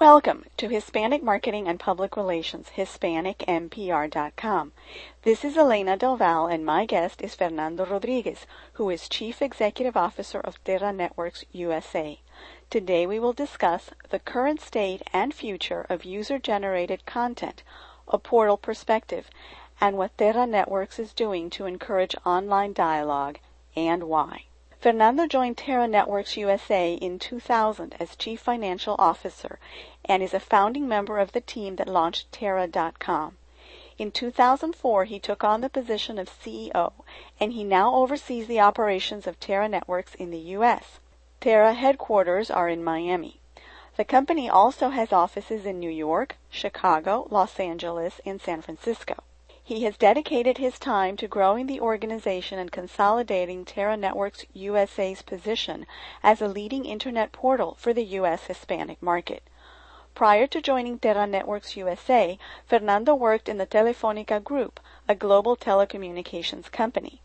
Welcome to Hispanic Marketing and Public Relations, HispanicMPR.com. This is Elena Del Val, and my guest is Fernando Rodriguez, who is Chief Executive Officer of Terra Networks USA. Today we will discuss the current state and future of user generated content, a portal perspective, and what Terra Networks is doing to encourage online dialogue and why. Fernando joined Terra Networks USA in 2000 as Chief Financial Officer and is a founding member of the team that launched Terra.com. In 2004, he took on the position of CEO, and he now oversees the operations of Terra Networks in the U.S. Terra headquarters are in Miami. The company also has offices in New York, Chicago, Los Angeles, and San Francisco. He has dedicated his time to growing the organization and consolidating Terra Networks USA's position as a leading internet portal for the U.S. Hispanic market. Prior to joining Terra Networks USA, Fernando worked in the Telefonica Group, a global telecommunications company.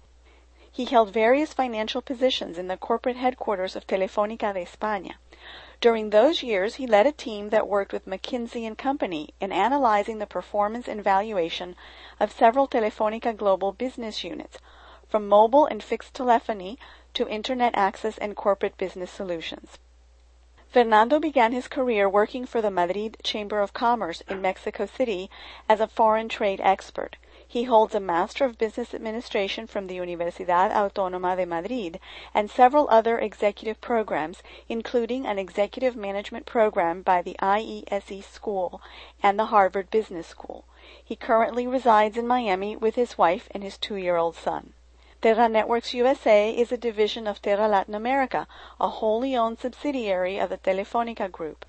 He held various financial positions in the corporate headquarters of Telefónica de España. During those years, he led a team that worked with McKinsey and Company in analyzing the performance and valuation of several Telefonica global business units, from mobile and fixed telephony to internet access and corporate business solutions. Fernando began his career working for the Madrid Chamber of Commerce in Mexico City as a foreign trade expert. He holds a Master of Business Administration from the Universidad Autónoma de Madrid and several other executive programs, including an executive management program by the IESE School and the Harvard Business School. He currently resides in Miami with his wife and his two year old son. Terra Networks USA is a division of Terra Latin America, a wholly owned subsidiary of the Telefonica Group.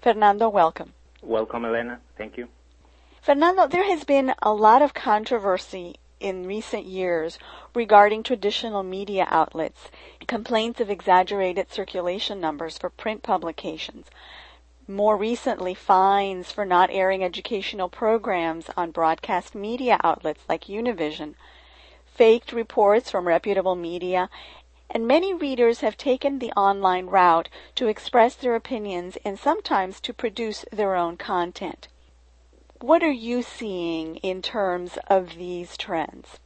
Fernando, welcome. Welcome, Elena. Thank you. Fernando, there has been a lot of controversy in recent years regarding traditional media outlets, complaints of exaggerated circulation numbers for print publications, more recently fines for not airing educational programs on broadcast media outlets like Univision, faked reports from reputable media, and many readers have taken the online route to express their opinions and sometimes to produce their own content. What are you seeing in terms of these trends?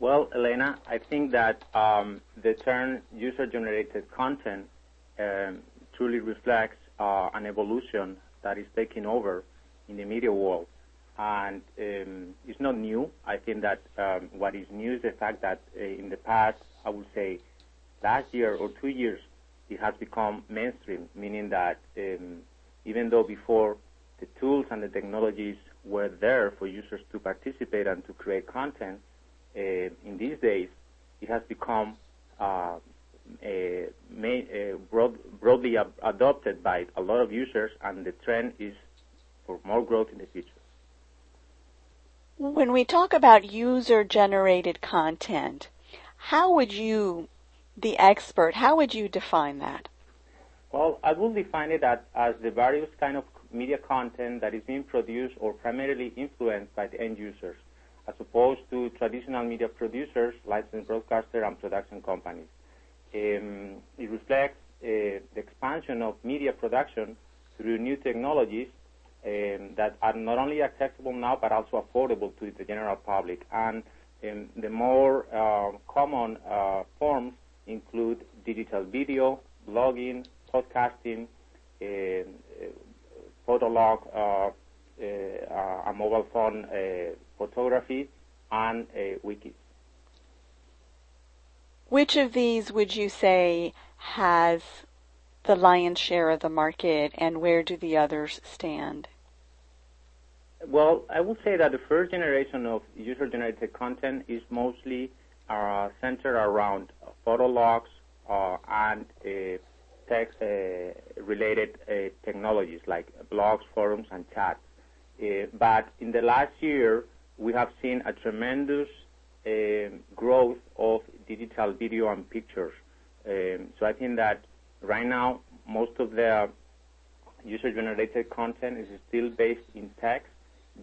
Well, Elena, I think that um, the term user-generated content um, truly reflects uh, an evolution that is taking over in the media world. And um, it's not new. I think that um, what is new is the fact that uh, in the past, I would say, last year or two years, it has become mainstream, meaning that um, even though before the tools and the technologies were there for users to participate and to create content, uh, in these days, it has become uh, a, a broad, broadly ab- adopted by a lot of users, and the trend is for more growth in the future. When we talk about user generated content, how would you, the expert, how would you define that? Well, I will define it as, as the various kind of media content that is being produced or primarily influenced by the end users, as opposed to traditional media producers, licensed broadcaster, and production companies. Um, it reflects uh, the expansion of media production through new technologies um, that are not only accessible now but also affordable to the general public. And um, the more uh, common uh, forms include digital video, blogging, podcasting, um, photo log, uh, uh, a mobile phone uh, photography, and wikis. Which of these would you say has the lion's share of the market, and where do the others stand? Well, I would say that the first generation of user-generated content is mostly uh, centered around photo logs uh, and uh, text-related uh, uh, technologies like blogs, forums, and chats. Uh, but in the last year, we have seen a tremendous growth of digital video and pictures. Um, so I think that right now, most of the user-generated content is still based in text,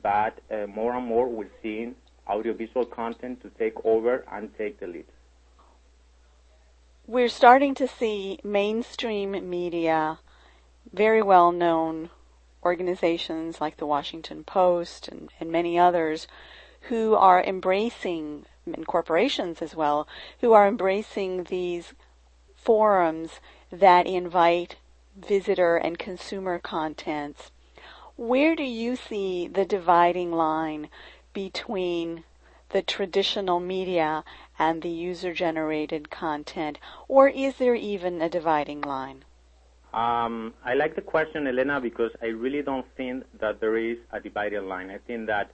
but more and more we're seeing audiovisual content to take over and take the lead we're starting to see mainstream media very well known organizations like the Washington Post and, and many others who are embracing, and corporations as well, who are embracing these forums that invite visitor and consumer contents. Where do you see the dividing line between the traditional media and the user generated content? Or is there even a dividing line? Um, I like the question, Elena, because I really don't think that there is a dividing line. I think that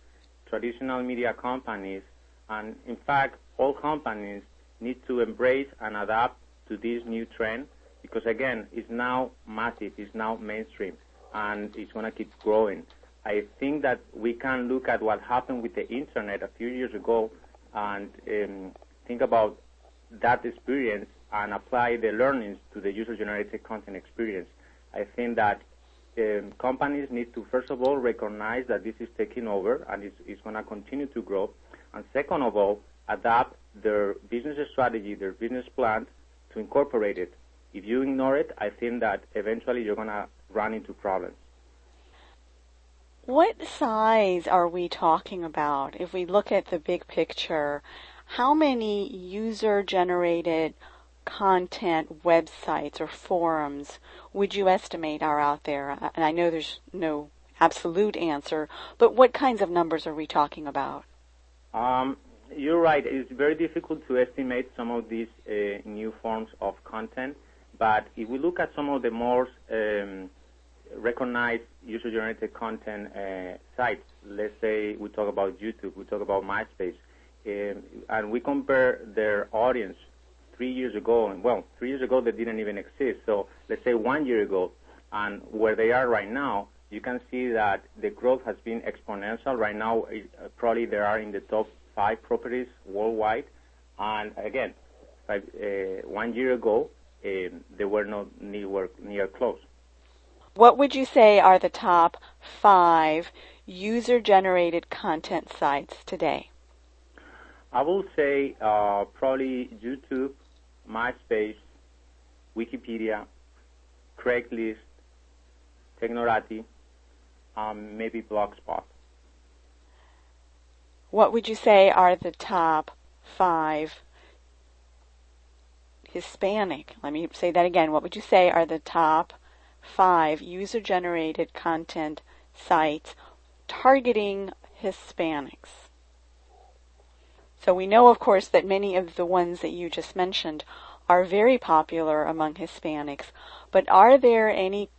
traditional media companies, and in fact, all companies, need to embrace and adapt to this new trend because, again, it's now massive, it's now mainstream, and it's going to keep growing. I think that we can look at what happened with the internet a few years ago and um, think about that experience and apply the learnings to the user-generated content experience. I think that um, companies need to, first of all, recognize that this is taking over and it's, it's going to continue to grow. And second of all, adapt their business strategy, their business plan to incorporate it. If you ignore it, I think that eventually you're going to run into problems. What size are we talking about? If we look at the big picture, how many user generated content websites or forums would you estimate are out there? And I know there's no absolute answer, but what kinds of numbers are we talking about? Um, you're right. It's very difficult to estimate some of these uh, new forms of content, but if we look at some of the more um, recognized user-generated content uh, sites, let's say we talk about YouTube, we talk about MySpace, and we compare their audience three years ago, and well, three years ago they didn't even exist. So let's say one year ago, and where they are right now, you can see that the growth has been exponential. Right now, uh, probably they are in the top five properties worldwide. And again, five, uh, one year ago, um, they were not near, near close. What would you say are the top five user generated content sites today? I will say uh, probably YouTube, MySpace, Wikipedia, Craigslist, Technorati, um, maybe Blogspot. What would you say are the top five Hispanic? Let me say that again. What would you say are the top five user generated content sites targeting Hispanics? So we know, of course, that many of the ones that you just mentioned are very popular among Hispanics, but are there any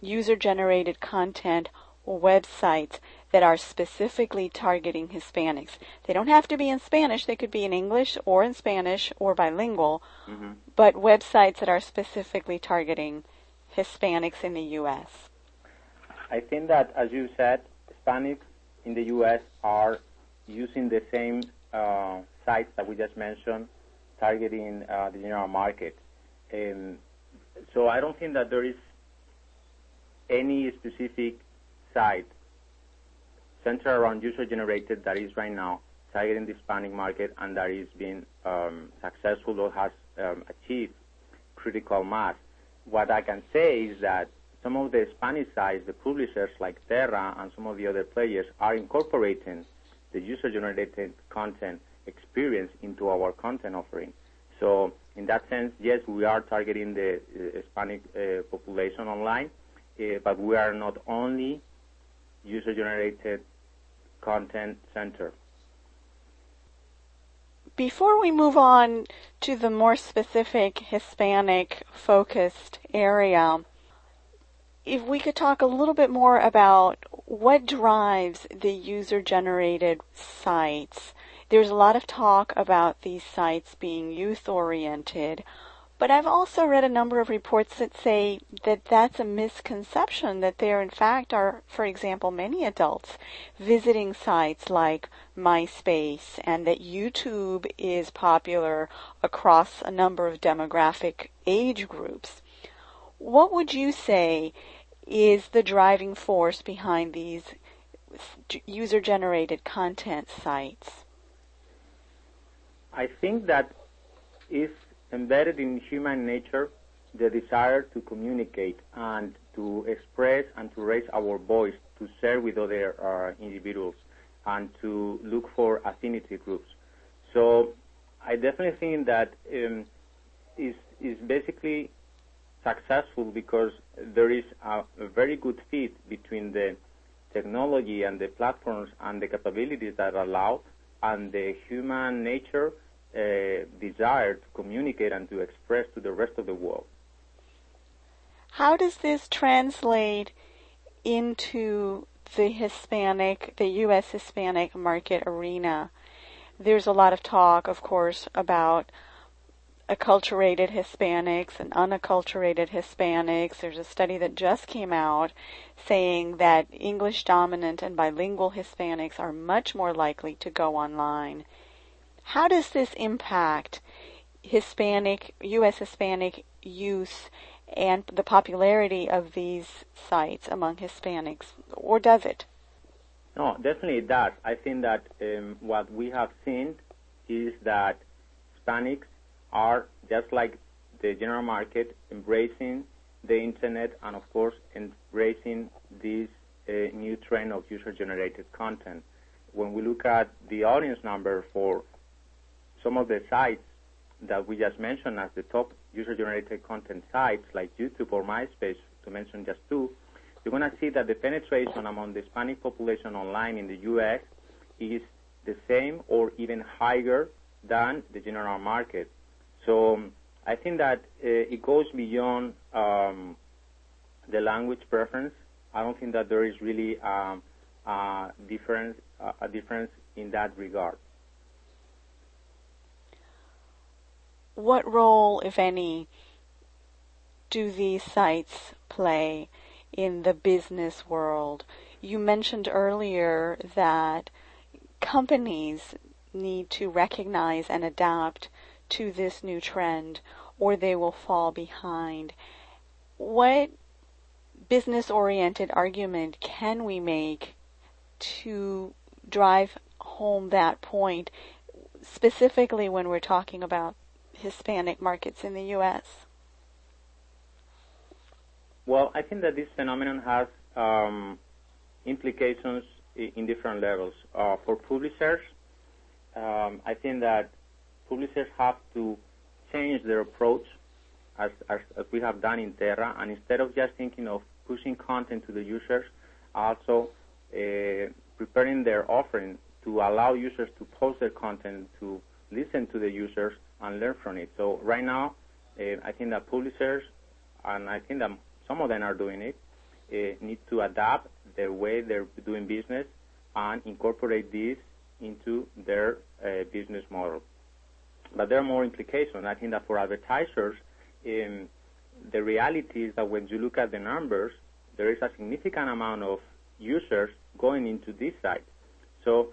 user generated content or websites that are specifically targeting Hispanics? They don't have to be in Spanish, they could be in English or in Spanish or bilingual, mm-hmm. but websites that are specifically targeting Hispanics in the U.S. I think that, as you said, Hispanics in the U.S. are using the same sites that we just mentioned, targeting uh, the general market. And so I don't think that there is any specific site centered around user-generated that is right now targeting the Hispanic market and that is being um, successful or has um, achieved critical mass. What I can say is that some of the Spanish sites, the publishers like Terra and some of the other players, are incorporating the user-generated content experience into our content offering. So in that sense, yes, we are targeting the uh, Hispanic uh, population online, uh, but we are not only user-generated content center. Before we move on to the more specific Hispanic focused area, if we could talk a little bit more about what drives the user generated sites. There's a lot of talk about these sites being youth oriented, but I've also read a number of reports that say that that's a misconception, that there in fact are, for example, many adults visiting sites like MySpace and that YouTube is popular across a number of demographic age groups. What would you say is the driving force behind these user generated content sites? I think that is embedded in human nature the desire to communicate and to express and to raise our voice to share with other uh, individuals and to look for affinity groups. So I definitely think that um, is is basically successful because there is a, a, very good fit between the technology and the platforms and the capabilities that allow and the human nature uh, desire to communicate and to express to the rest of the world. How does this translate into the Hispanic, the U.S. Hispanic market arena? There's a lot of talk, of course, about acculturated Hispanics and unacculturated Hispanics. There's a study that just came out saying that English dominant and bilingual Hispanics are much more likely to go online. How does this impact Hispanic, U.S. Hispanic youth and the popularity of these sites among Hispanics, or does it? No, definitely it does. I think that um, what we have seen is that Hispanics are just like the general market embracing the internet and of course embracing this uh, new trend of user-generated content. When we look at the audience number for some of the sites that we just mentioned as the top user-generated content sites like YouTube or MySpace, to mention just two, you're going to see that the penetration among the Hispanic population online in the U.S. is the same or even higher than the general market. So um, I think that uh, it goes beyond um, the language preference. I don't think that there is really um, a difference, a difference in that regard. What role, if any, do these sites play in the business world? You mentioned earlier that companies need to recognize and adapt to this new trend or they will fall behind. What business oriented argument can we make to drive home that point, specifically when we're talking about Hispanic markets in the U.S.? Well, I think that this phenomenon has um, implications in different levels. Uh, for publishers, um, I think that publishers have to change their approach as, as, as, we have done in Terra, and instead of just thinking of pushing content to the users, also uh, preparing their offering to allow users to post their content, to listen to the users, and learn from it. So right now, uh, I think that publishers, and I think that some of them are doing it, uh, need to adapt the way they're doing business and incorporate this into their business model. But there are more implications. I think that for advertisers, um, the reality is that when you look at the numbers, there is a significant amount of users going into this site. So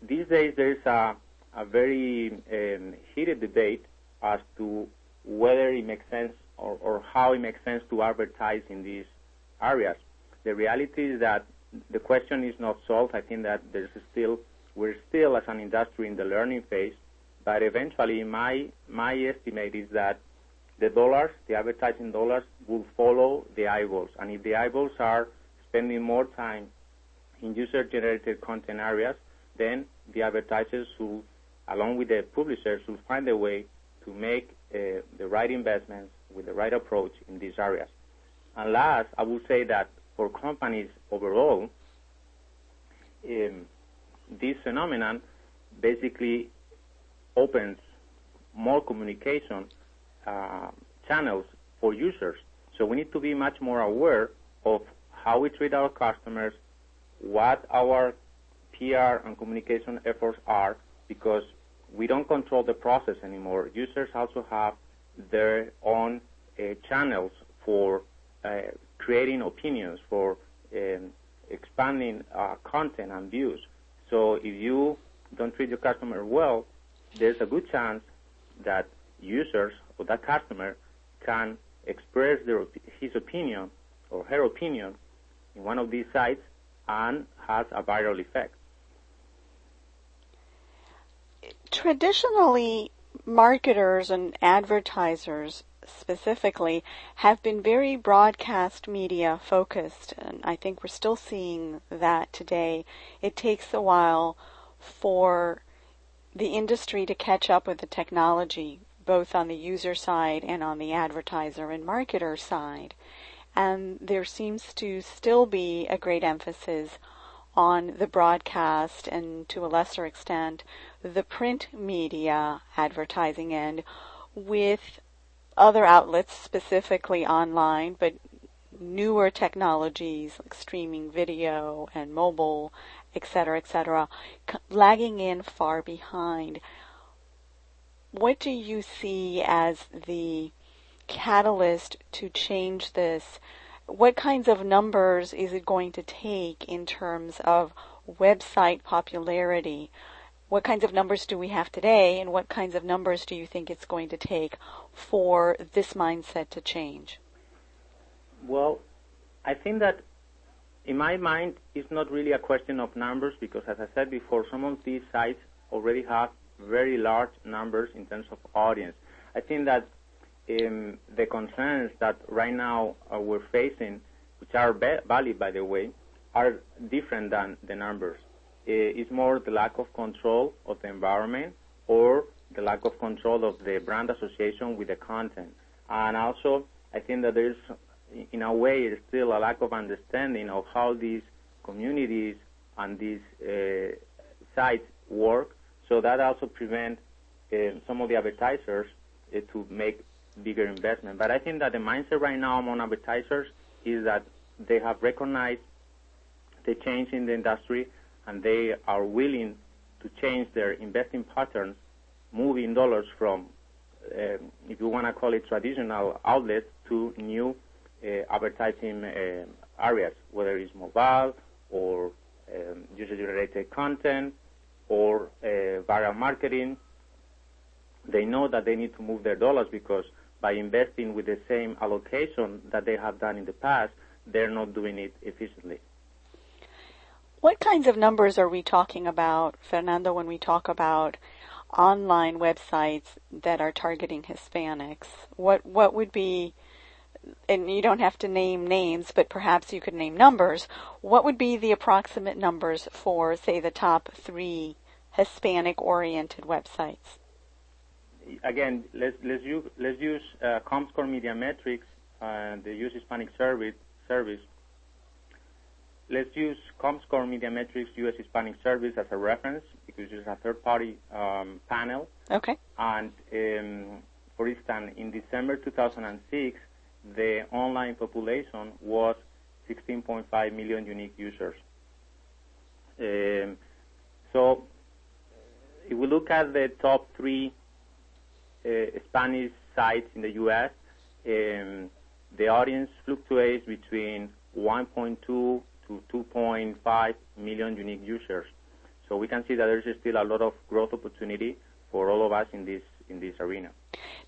these days there is a, a very um, heated debate as to whether it makes sense or, or how it makes sense to advertise in these areas. The reality is that the question is not solved. I think that there's still we're still as an industry in the learning phase, but eventually my my estimate is that the dollars, the advertising dollars, will follow the eyeballs, and if the eyeballs are spending more time in user-generated content areas, then the advertisers will, along with the publishers, will find a way to make uh, the right investments with the right approach in these areas. And last, I would say that for companies overall, um, this phenomenon basically opens more communication uh, channels for users. So we need to be much more aware of how we treat our customers, what our PR and communication efforts are, because we don't control the process anymore. Users also have their own uh, channels for uh, creating opinions, for um, expanding uh, content and views. So if you don't treat your customer well, there's a good chance that users or that customer can express their, his opinion or her opinion in one of these sites and has a viral effect. Traditionally, marketers and advertisers specifically have been very broadcast media focused, and I think we're still seeing that today. It takes a while for the industry to catch up with the technology, both on the user side and on the advertiser and marketer side. And there seems to still be a great emphasis on the broadcast and to a lesser extent the print media advertising end with other outlets, specifically online, but newer technologies like streaming video and mobile, etc., etc., lagging in far behind. What do you see as the catalyst to change this? What kinds of numbers is it going to take in terms of website popularity? what kinds of numbers do we have today, and what kinds of numbers do you think it's going to take for this mindset to change? Well, I think that in my mind, it's not really a question of numbers because, as I said before, some of these sites already have very large numbers in terms of audience. I think that um, the concerns that right now uh, we're facing, which are valid, by the way, are different than the numbers. It's more the lack of control of the environment or the lack of control of the brand association with the content. And also, I think that there's, in a way, still a lack of understanding of how these communities and these uh, sites work. So that also prevents uh, some of the advertisers uh, to make bigger investment. But I think that the mindset right now among advertisers is that they have recognized the change in the industry and they are willing to change their investing patterns, moving dollars from, um, if you want to call it traditional outlets, to new advertising uh, areas, whether it's mobile or um, user-generated content or uh, viral marketing. They know that they need to move their dollars because by investing with the same allocation that they have done in the past, they're not doing it efficiently. What kinds of numbers are we talking about, Fernando, when we talk about online websites that are targeting Hispanics? What what would be and you don't have to name names, but perhaps you could name numbers. What would be the approximate numbers for, say, the top three Hispanic-oriented websites? Again, let's let's use let's use uh, Comscore Media Metrix, uh, the use Hispanic service service let's use Comscore Media Metrix U.S. Hispanic Service as a reference because it's a third-party um, panel. Okay. And um, for instance, in December 2006, the online population was 16.5 million unique users. Um, so if we look at the top three uh, Spanish sites in the U.S., um, the audience fluctuates between 1.2 to 2.5 million unique users. So we can see that there's still a lot of growth opportunity for all of us in this in this arena.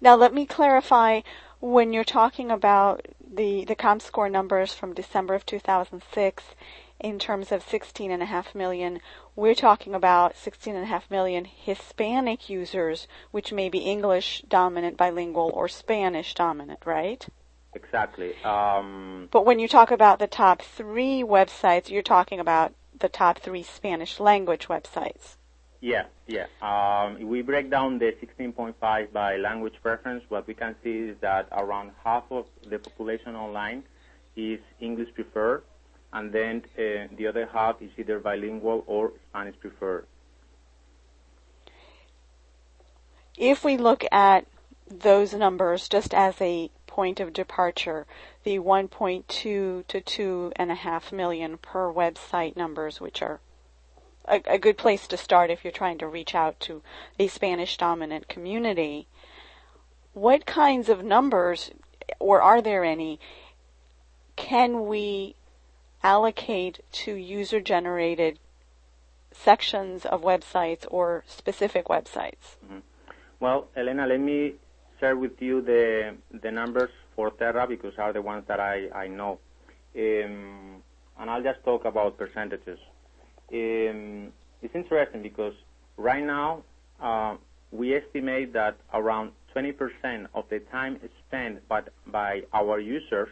Now let me clarify when you're talking about the the ComScore numbers from December of 2006 in terms of 16.5 million, we're talking about 16.5 million Hispanic users, which may be English dominant, bilingual, or Spanish dominant, right? Exactly. Um, but when you talk about the top three websites, you're talking about the top three Spanish language websites. Yeah, yeah. Um, if we break down the 16.5 by language preference, what we can see is that around half of the population online is English preferred, and then uh, the other half is either bilingual or Spanish preferred. If we look at those numbers just as a point of departure, the 1.2 to 2.5 million per website numbers, which are a, a good place to start if you're trying to reach out to a Spanish dominant community. What kinds of numbers, or are there any, can we allocate to user generated sections of websites or specific websites? Mm-hmm. Well, Elena, let me share with you the the numbers for Terra because are the ones that I I know, um, and I'll just talk about percentages. Um, it's interesting because right now uh, we estimate that around 20% of the time spent by, by our users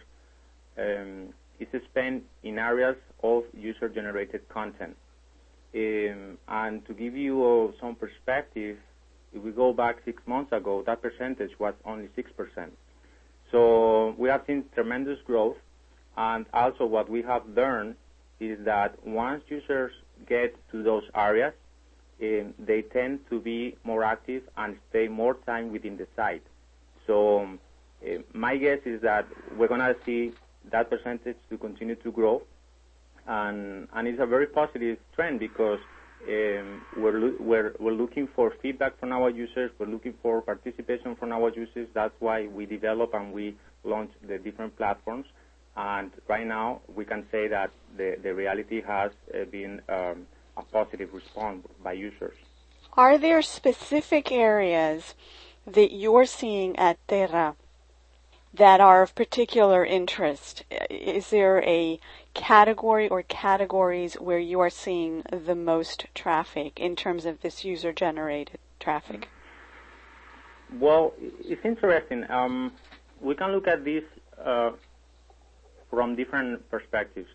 um, is spent in areas of user-generated content. Um, and to give you uh, some perspective, if we go back six months ago, that percentage was only 6%. So we have seen tremendous growth, and also what we have learned is that once users get to those areas, um, they tend to be more active and stay more time within the site. So um, uh, my guess is that we're going to see that percentage to continue to grow, and and it's a very positive trend because um, we're, we're, we're looking for feedback from our users. We're looking for participation from our users. That's why we develop and we launch the different platforms. And right now, we can say that the, the reality has uh, been um, a positive response by users. Are there specific areas that you're seeing at Terra that are of particular interest? Is there a category or categories where you are seeing the most traffic in terms of this user generated traffic? Well, it's interesting. Um, we can look at this uh, from different perspectives.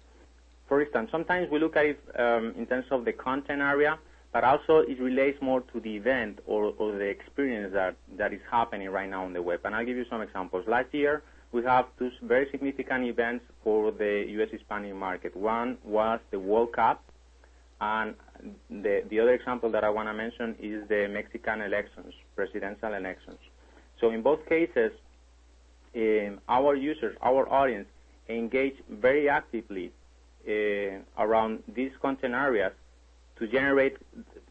For instance, sometimes we look at it um, in terms of the content area, but also it relates more to the event or, or the experience that, that is happening right now on the web. And I'll give you some examples. Last year, we have two very significant events for the U.S. Hispanic market. One was the World Cup, and the, the other example that I want to mention is the Mexican elections, presidential elections. So in both cases, um, our users, our audience, engage very actively uh, around these content areas to generate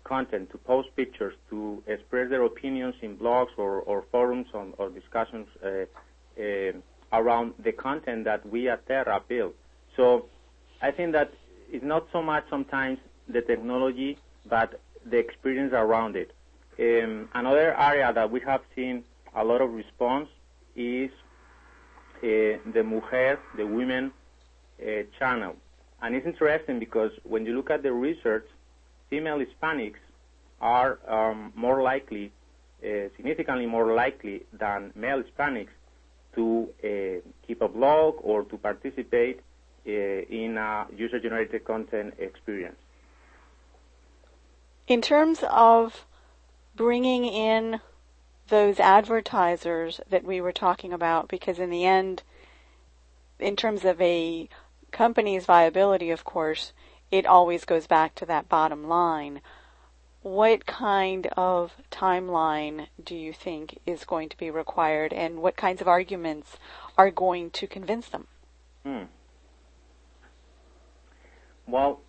content, to post pictures, to express their opinions in blogs or, or forums on, or discussions uh, uh, around the content that we at Terra build. So I think that it's not so much sometimes the technology, but the experience around it. Um, another area that we have seen a lot of response is the mujer, the women uh, channel. And it's interesting because when you look at the research, female Hispanics are um, more likely, uh, significantly more likely than male Hispanics to uh, keep a blog or to participate uh, in a user-generated content experience. In terms of bringing in those advertisers that we were talking about, because in the end, in terms of a company's viability, of course, it always goes back to that bottom line what kind of timeline do you think is going to be required and what kinds of arguments are going to convince them? Hmm. Well,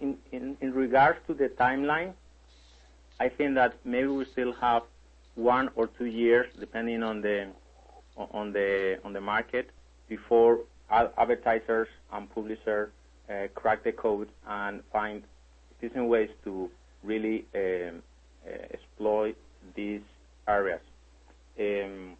in, in, in regards to the timeline, I think that maybe we still have one or two years, depending on the on the on the market, before advertisers and publishers uh, crack the code and find efficient ways to really um, uh, exploit these areas. Um,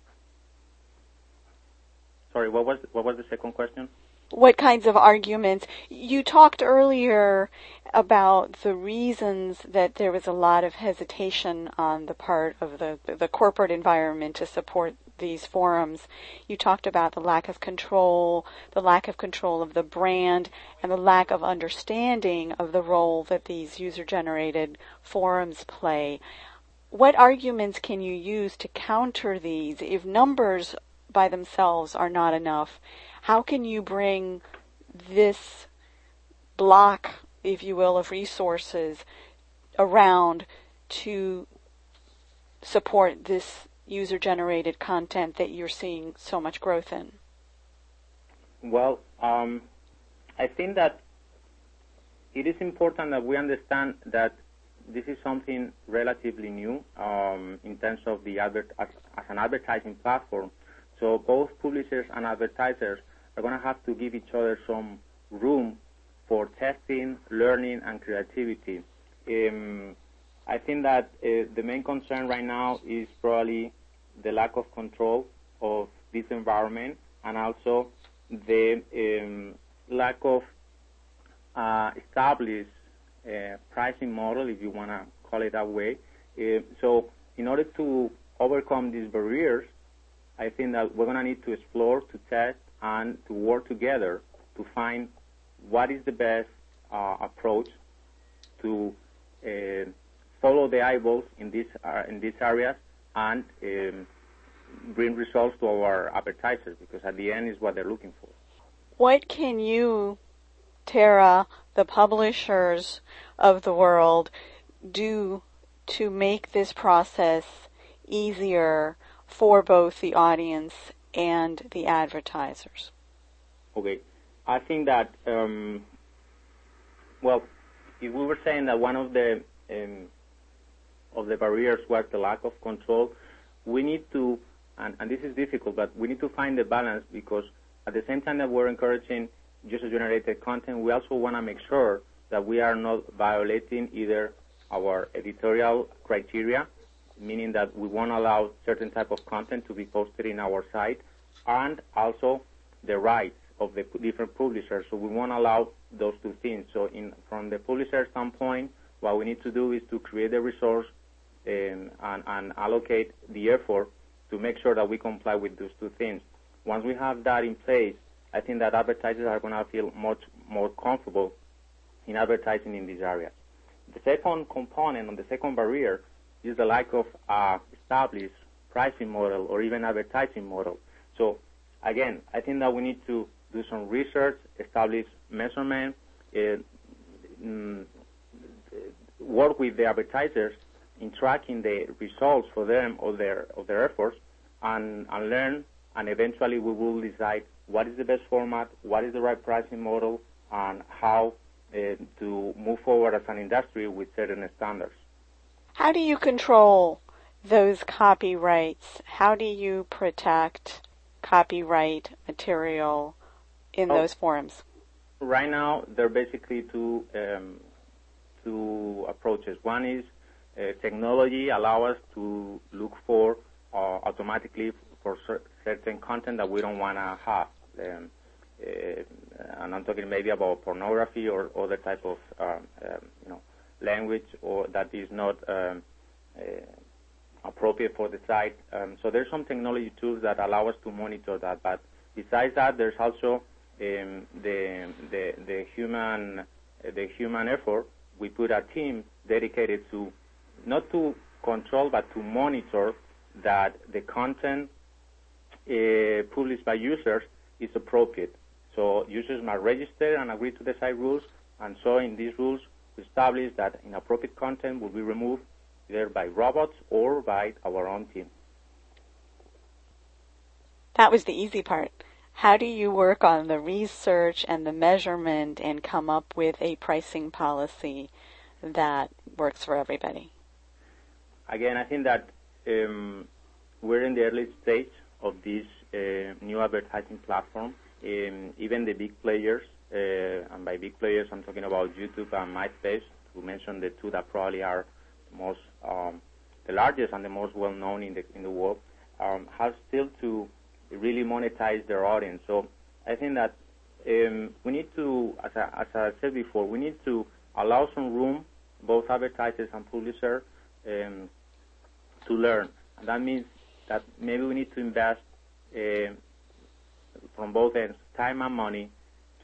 sorry, what was what was the second question? What kinds of arguments? You talked earlier about the reasons that there was a lot of hesitation on the part of the the corporate environment to support these forums, you talked about the lack of control, the lack of control of the brand, and the lack of understanding of the role that these user generated forums play. What arguments can you use to counter these if numbers by themselves are not enough? How can you bring this block, if you will, of resources around to support this user generated content that you're seeing so much growth in? Well, um, I think that it is important that we understand that this is something relatively new um, in terms of the advert as, as, an advertising platform. So both publishers and advertisers are going to have to give each other some room for testing, learning, and creativity. Um, I think that uh, the main concern right now is probably the lack of control of this environment and also the um, lack of uh, established uh, pricing model, if you want to call it that way. Uh, so in order to overcome these barriers, I think that we're going to need to explore, to test, and to work together to find what is the best uh, approach to uh, follow the eyeballs in these uh, in these areas and um, bring results to our advertisers because at the end is what they're looking for. What can you, Terra, the publishers of the world, do to make this process easier for both the audience and the advertisers? Okay, I think that um, well, if we were saying that one of the um, of the barriers was the lack of control, we need to, and, and this is difficult, but we need to find the balance because at the same time that we're encouraging user-generated content, we also want to make sure that we are not violating either our editorial criteria, meaning that we won't allow certain type of content to be posted in our site, and also the rights of the different publishers. So we won't allow those two things. So in, from the publisher standpoint, what we need to do is to create a resource um, and, and, allocate the effort to make sure that we comply with those two things. Once we have that in place, I think that advertisers are going to feel much more comfortable in advertising in these areas. The second component, or the second barrier, is the lack of uh, established pricing model or even advertising model. So again, I think that we need to do some research, establish measurement, uh, work with the advertisers in tracking the results for them of their of their efforts, and, and learn, and eventually we will decide what is the best format, what is the right pricing model, and how uh, to move forward as an industry with certain standards. How do you control those copyrights? How do you protect copyright material in oh, those forums? Right now, there are basically two um, two approaches. One is uh, technology allow us to look for uh, automatically for cer- certain content that we don't want to have. Um, uh, and I'm talking maybe about pornography or other type of um, um, you know language or that is not um, uh, appropriate for the site. Um, so there's some technology tools that allow us to monitor that. But besides that, there's also um, the, the, the human the human effort. We put a team dedicated to not to control but to monitor that the content uh, published by users is appropriate. So users must register and agree to the site rules, and so in these rules we establish that inappropriate content will be removed either by robots or by our own team. That was the easy part. How do you work on the research and the measurement and come up with a pricing policy that works for everybody? Again, I think that um, we're in the early stage of this uh, new advertising platform. Um, even the big players, and by big players, I'm talking about YouTube and MySpace, to mention the two that probably are the most um, the largest and the most well known in the in the world, um, have still to really monetize their audience. So I think that um, we need to, as I, as I said before, we need to allow some room, both advertisers and publishers, um, to learn. And that means that maybe we need to invest uh, from both ends, time and money,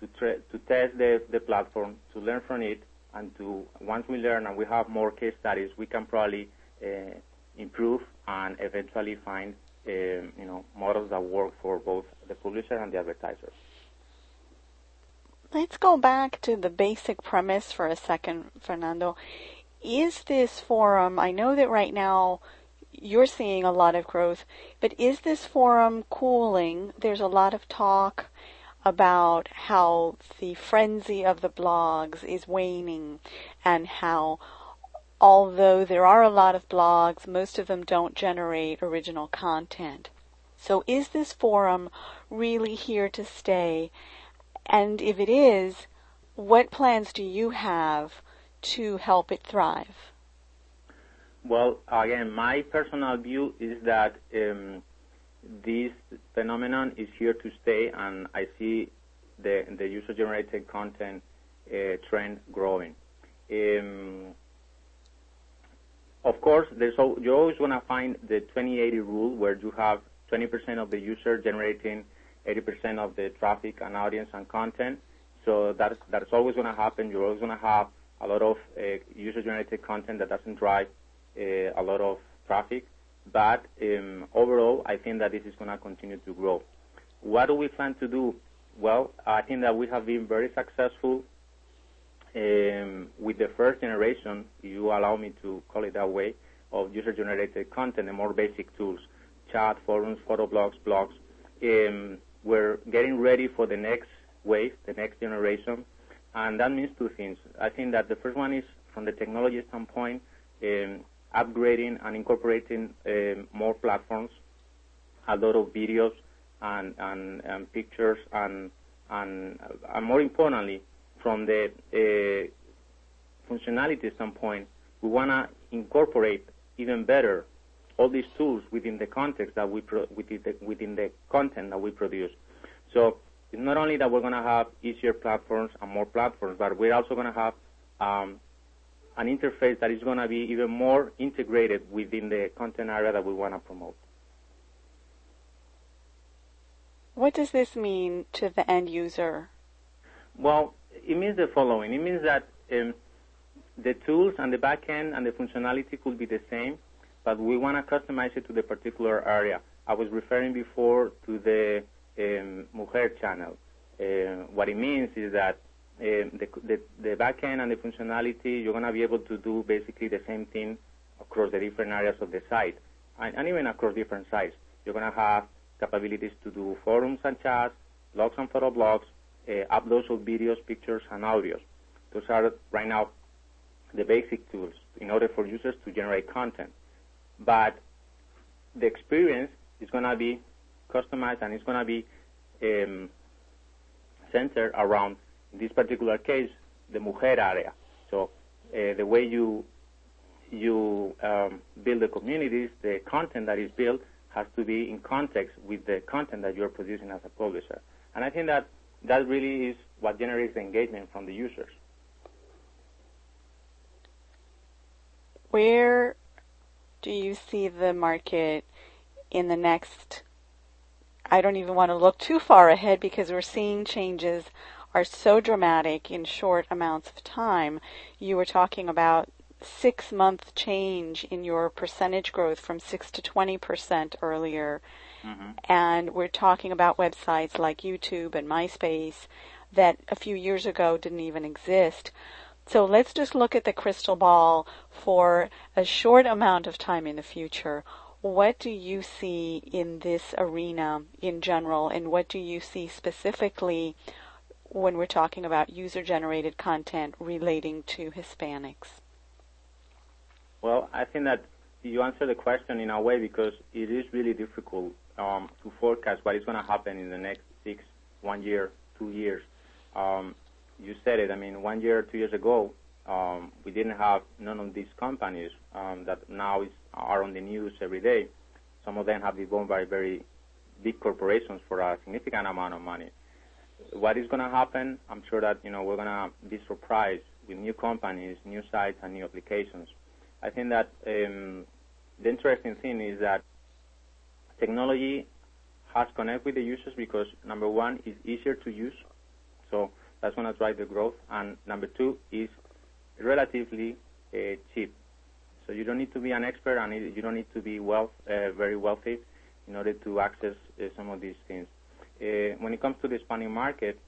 to, test the, the platform, to learn from it, and to once we learn and we have more case studies, we can probably uh, improve and eventually find um, you know models that work for both the publisher and the advertisers. Let's go back to the basic premise for a second, Fernando. Is this forum? I know that right now you're seeing a lot of growth, but is this forum cooling? There's a lot of talk about how the frenzy of the blogs is waning and how although there are a lot of blogs, most of them don't generate original content. So is this forum really here to stay? And if it is, what plans do you have to help it thrive? Well, again, my personal view is that um, this phenomenon is here to stay, and I see the, the user-generated content uh, trend growing. Um, of course, there's you're always going to find the 2080 rule where you have 20% of the user generating 80% of the traffic and audience and content. So that's, that's always going to happen. You're always going to have a lot of uh, user-generated content that doesn't drive uh, a lot of traffic. But um, overall, I think that this is going to continue to grow. What do we plan to do? Well, I think that we have been very successful um, with the first generation, if you allow me to call it that way, of user-generated content, the more basic tools, chat, forums, photo blogs, blogs. Um, we're getting ready for the next wave, the next generation, and that means two things. I think that the first one is from the technology standpoint, um, upgrading and incorporating um, more platforms, a lot of videos and, and, and pictures, and, and, and more importantly, from the uh, functionality standpoint, we want to incorporate even better all these tools within the context that we pro- within, the, within the content that we produce. So it's not only that we're going to have easier platforms and more platforms, but we're also going to have um, an interface that is going to be even more integrated within the content area that we want to promote. What does this mean to the end user? Well, it means the following. It means that um, the tools and the backend and the functionality could be the same, but we want to customize it to the particular area. I was referring before to the um, Mujer channel. Uh, what it means is that the, the, the backend and the functionality, you're going to be able to do basically the same thing across the different areas of the site, and, and even across different sites. You're going to have capabilities to do forums and chats, blogs and photo blogs, uh, uploads of videos, pictures, and audios. Those are right now the basic tools in order for users to generate content. But the experience is going to be customized and it's going to be um, centered around, in this particular case, the mujer area. So uh, the way you you um, build the communities, the content that is built has to be in context with the content that you're producing as a publisher. And I think that that really is what generates the engagement from the users. Where do you see the market in the next? I don't even want to look too far ahead because we're seeing changes are so dramatic in short amounts of time. You were talking about six month change in your percentage growth from 6 to 20% earlier. Mm-hmm. And we're talking about websites like YouTube and MySpace that a few years ago didn't even exist. So let's just look at the crystal ball for a short amount of time in the future. What do you see in this arena in general, and what do you see specifically when we're talking about user generated content relating to Hispanics? Well, I think that you answer the question in a way because it is really difficult um, to forecast what is going to happen in the next six, one year, two years. Um, you said it. I mean, one year, two years ago, um, we didn't have none of these companies um, that now is, are on the news every day. Some of them have been owned by very big corporations for a significant amount of money. What is going to happen? I'm sure that you know we're going to be surprised with new companies, new sites, and new applications. I think that um, the interesting thing is that technology has connect with the users because number one is easier to use, so that's going to drive the growth, and number two is relatively uh, cheap. So you don't need to be an expert and you don't need to be wealth, uh, very wealthy in order to access uh, some of these things. Uh, when it comes to the Spanish market,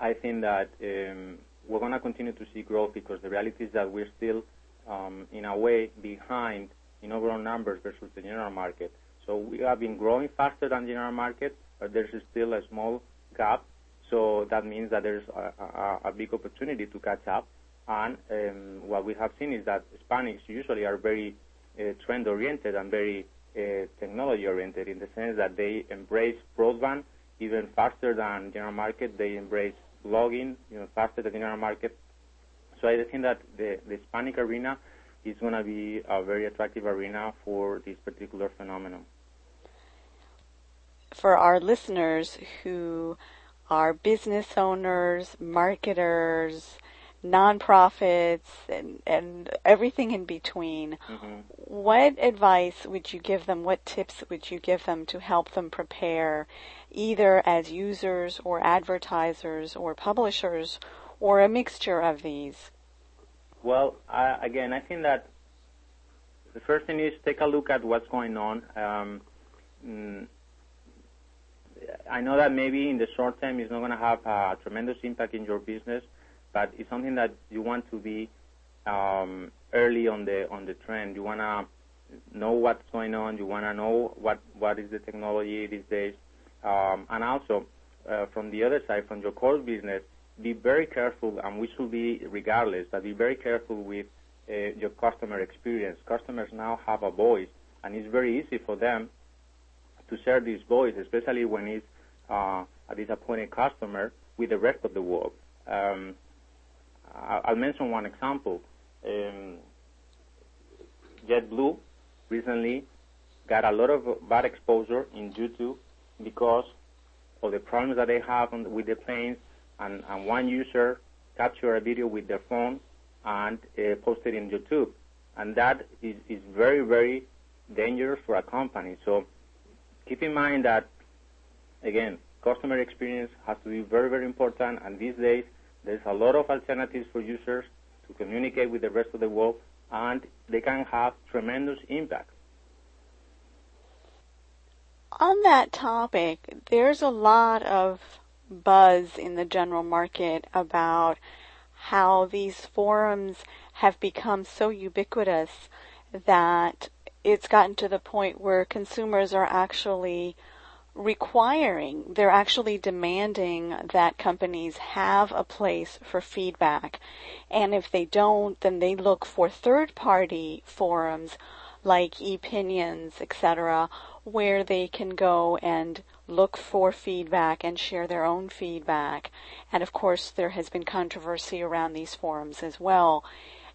I think that um, we're going to continue to see growth because the reality is that we're still, um, in a way, behind in overall numbers versus the general market. So we have been growing faster than the general market, but there's still a small gap. So that means that there's a, big opportunity to catch up. And um, what we have seen is that Hispanics usually are very uh, trend-oriented and very uh, technology-oriented in the sense that they embrace broadband even faster than general market. They embrace blogging you know, faster than general market. So I think that the, the Hispanic arena is going to be a very attractive arena for this particular phenomenon. For our listeners who are business owners, marketers, nonprofits and, and everything in between. Mm-hmm. What advice would you give them? What tips would you give them to help them prepare either as users or advertisers or publishers or a mixture of these? Well, I, again, I think that the first thing is take a look at what's going on. Um, mm, I know that maybe in the short term it's not going to have a tremendous impact in your business, but it's something that you want to be um, early on the on the trend. You want to know what's going on. You want to know what what is the technology these days, um, and also uh, from the other side, from your core business, be very careful, and we should be regardless, but be very careful with uh, your customer experience. Customers now have a voice, and it's very easy for them to share this voice, especially when it's uh, a disappointed customer with the rest of the world. Um, I'll mention one example. Um, JetBlue recently got a lot of bad exposure in YouTube because of the problems that they have on, with the planes, and, and, one user captured a video with their phone and uh, posted in YouTube, and that is, is very, very dangerous for a company. So keep in mind that, again, customer experience has to be very, very important, and these days there's a lot of alternatives for users to communicate with the rest of the world, and they can have tremendous impact. On that topic, there's a lot of buzz in the general market about how these forums have become so ubiquitous that it's gotten to the point where consumers are actually requiring, they're actually demanding that companies have a place for feedback. And if they don't, then they look for third party forums like ePinions, etc., where they can go and look for feedback and share their own feedback. And of course, there has been controversy around these forums as well.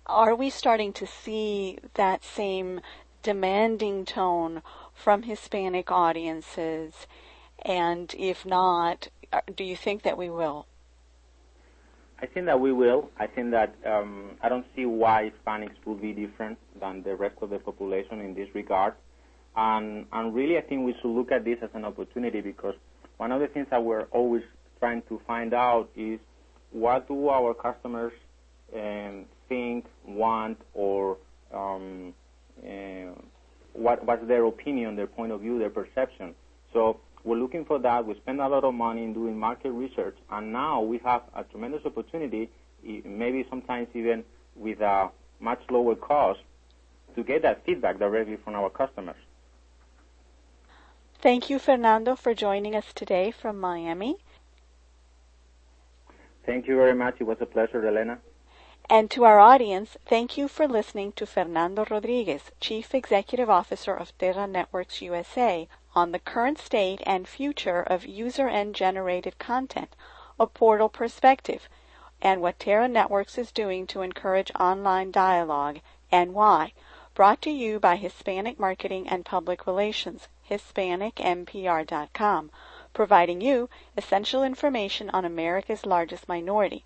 Are we starting to see that same demanding tone from Hispanic audiences? And if not, uh, do you think that we will? I think that we will. I think that um, I don't see why Hispanics will be different than the rest of the population in this regard. And, and really, I think we should look at this as an opportunity because one of the things that we're always trying to find out is what do our customers um, think, want, or um, uh, what, what's their opinion, their point of view, their perception. So we're looking for that. We spend a lot of money in doing market research, and now we have a tremendous opportunity, maybe sometimes even with a much lower cost, to get that feedback directly from our customers. Thank you, Fernando, for joining us today from Miami. Thank you very much. It was a pleasure, Elena. And to our audience, thank you for listening to Fernando Rodriguez, Chief Executive Officer of Terra Networks USA, on the current state and future of user and generated content, a portal perspective, and what Terra Networks is doing to encourage online dialogue, and why. Brought to you by Hispanic Marketing and Public Relations, HispanicMPR.com, providing you essential information on America's largest minority.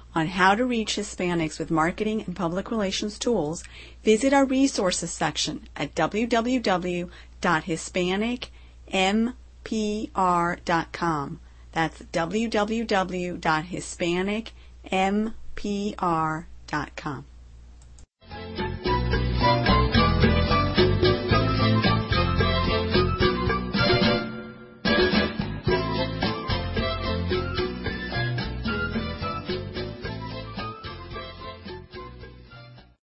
on how to reach Hispanics with marketing and public relations tools, visit our resources section at www.hispanicmpr.com. That's www.hispanicmpr.com.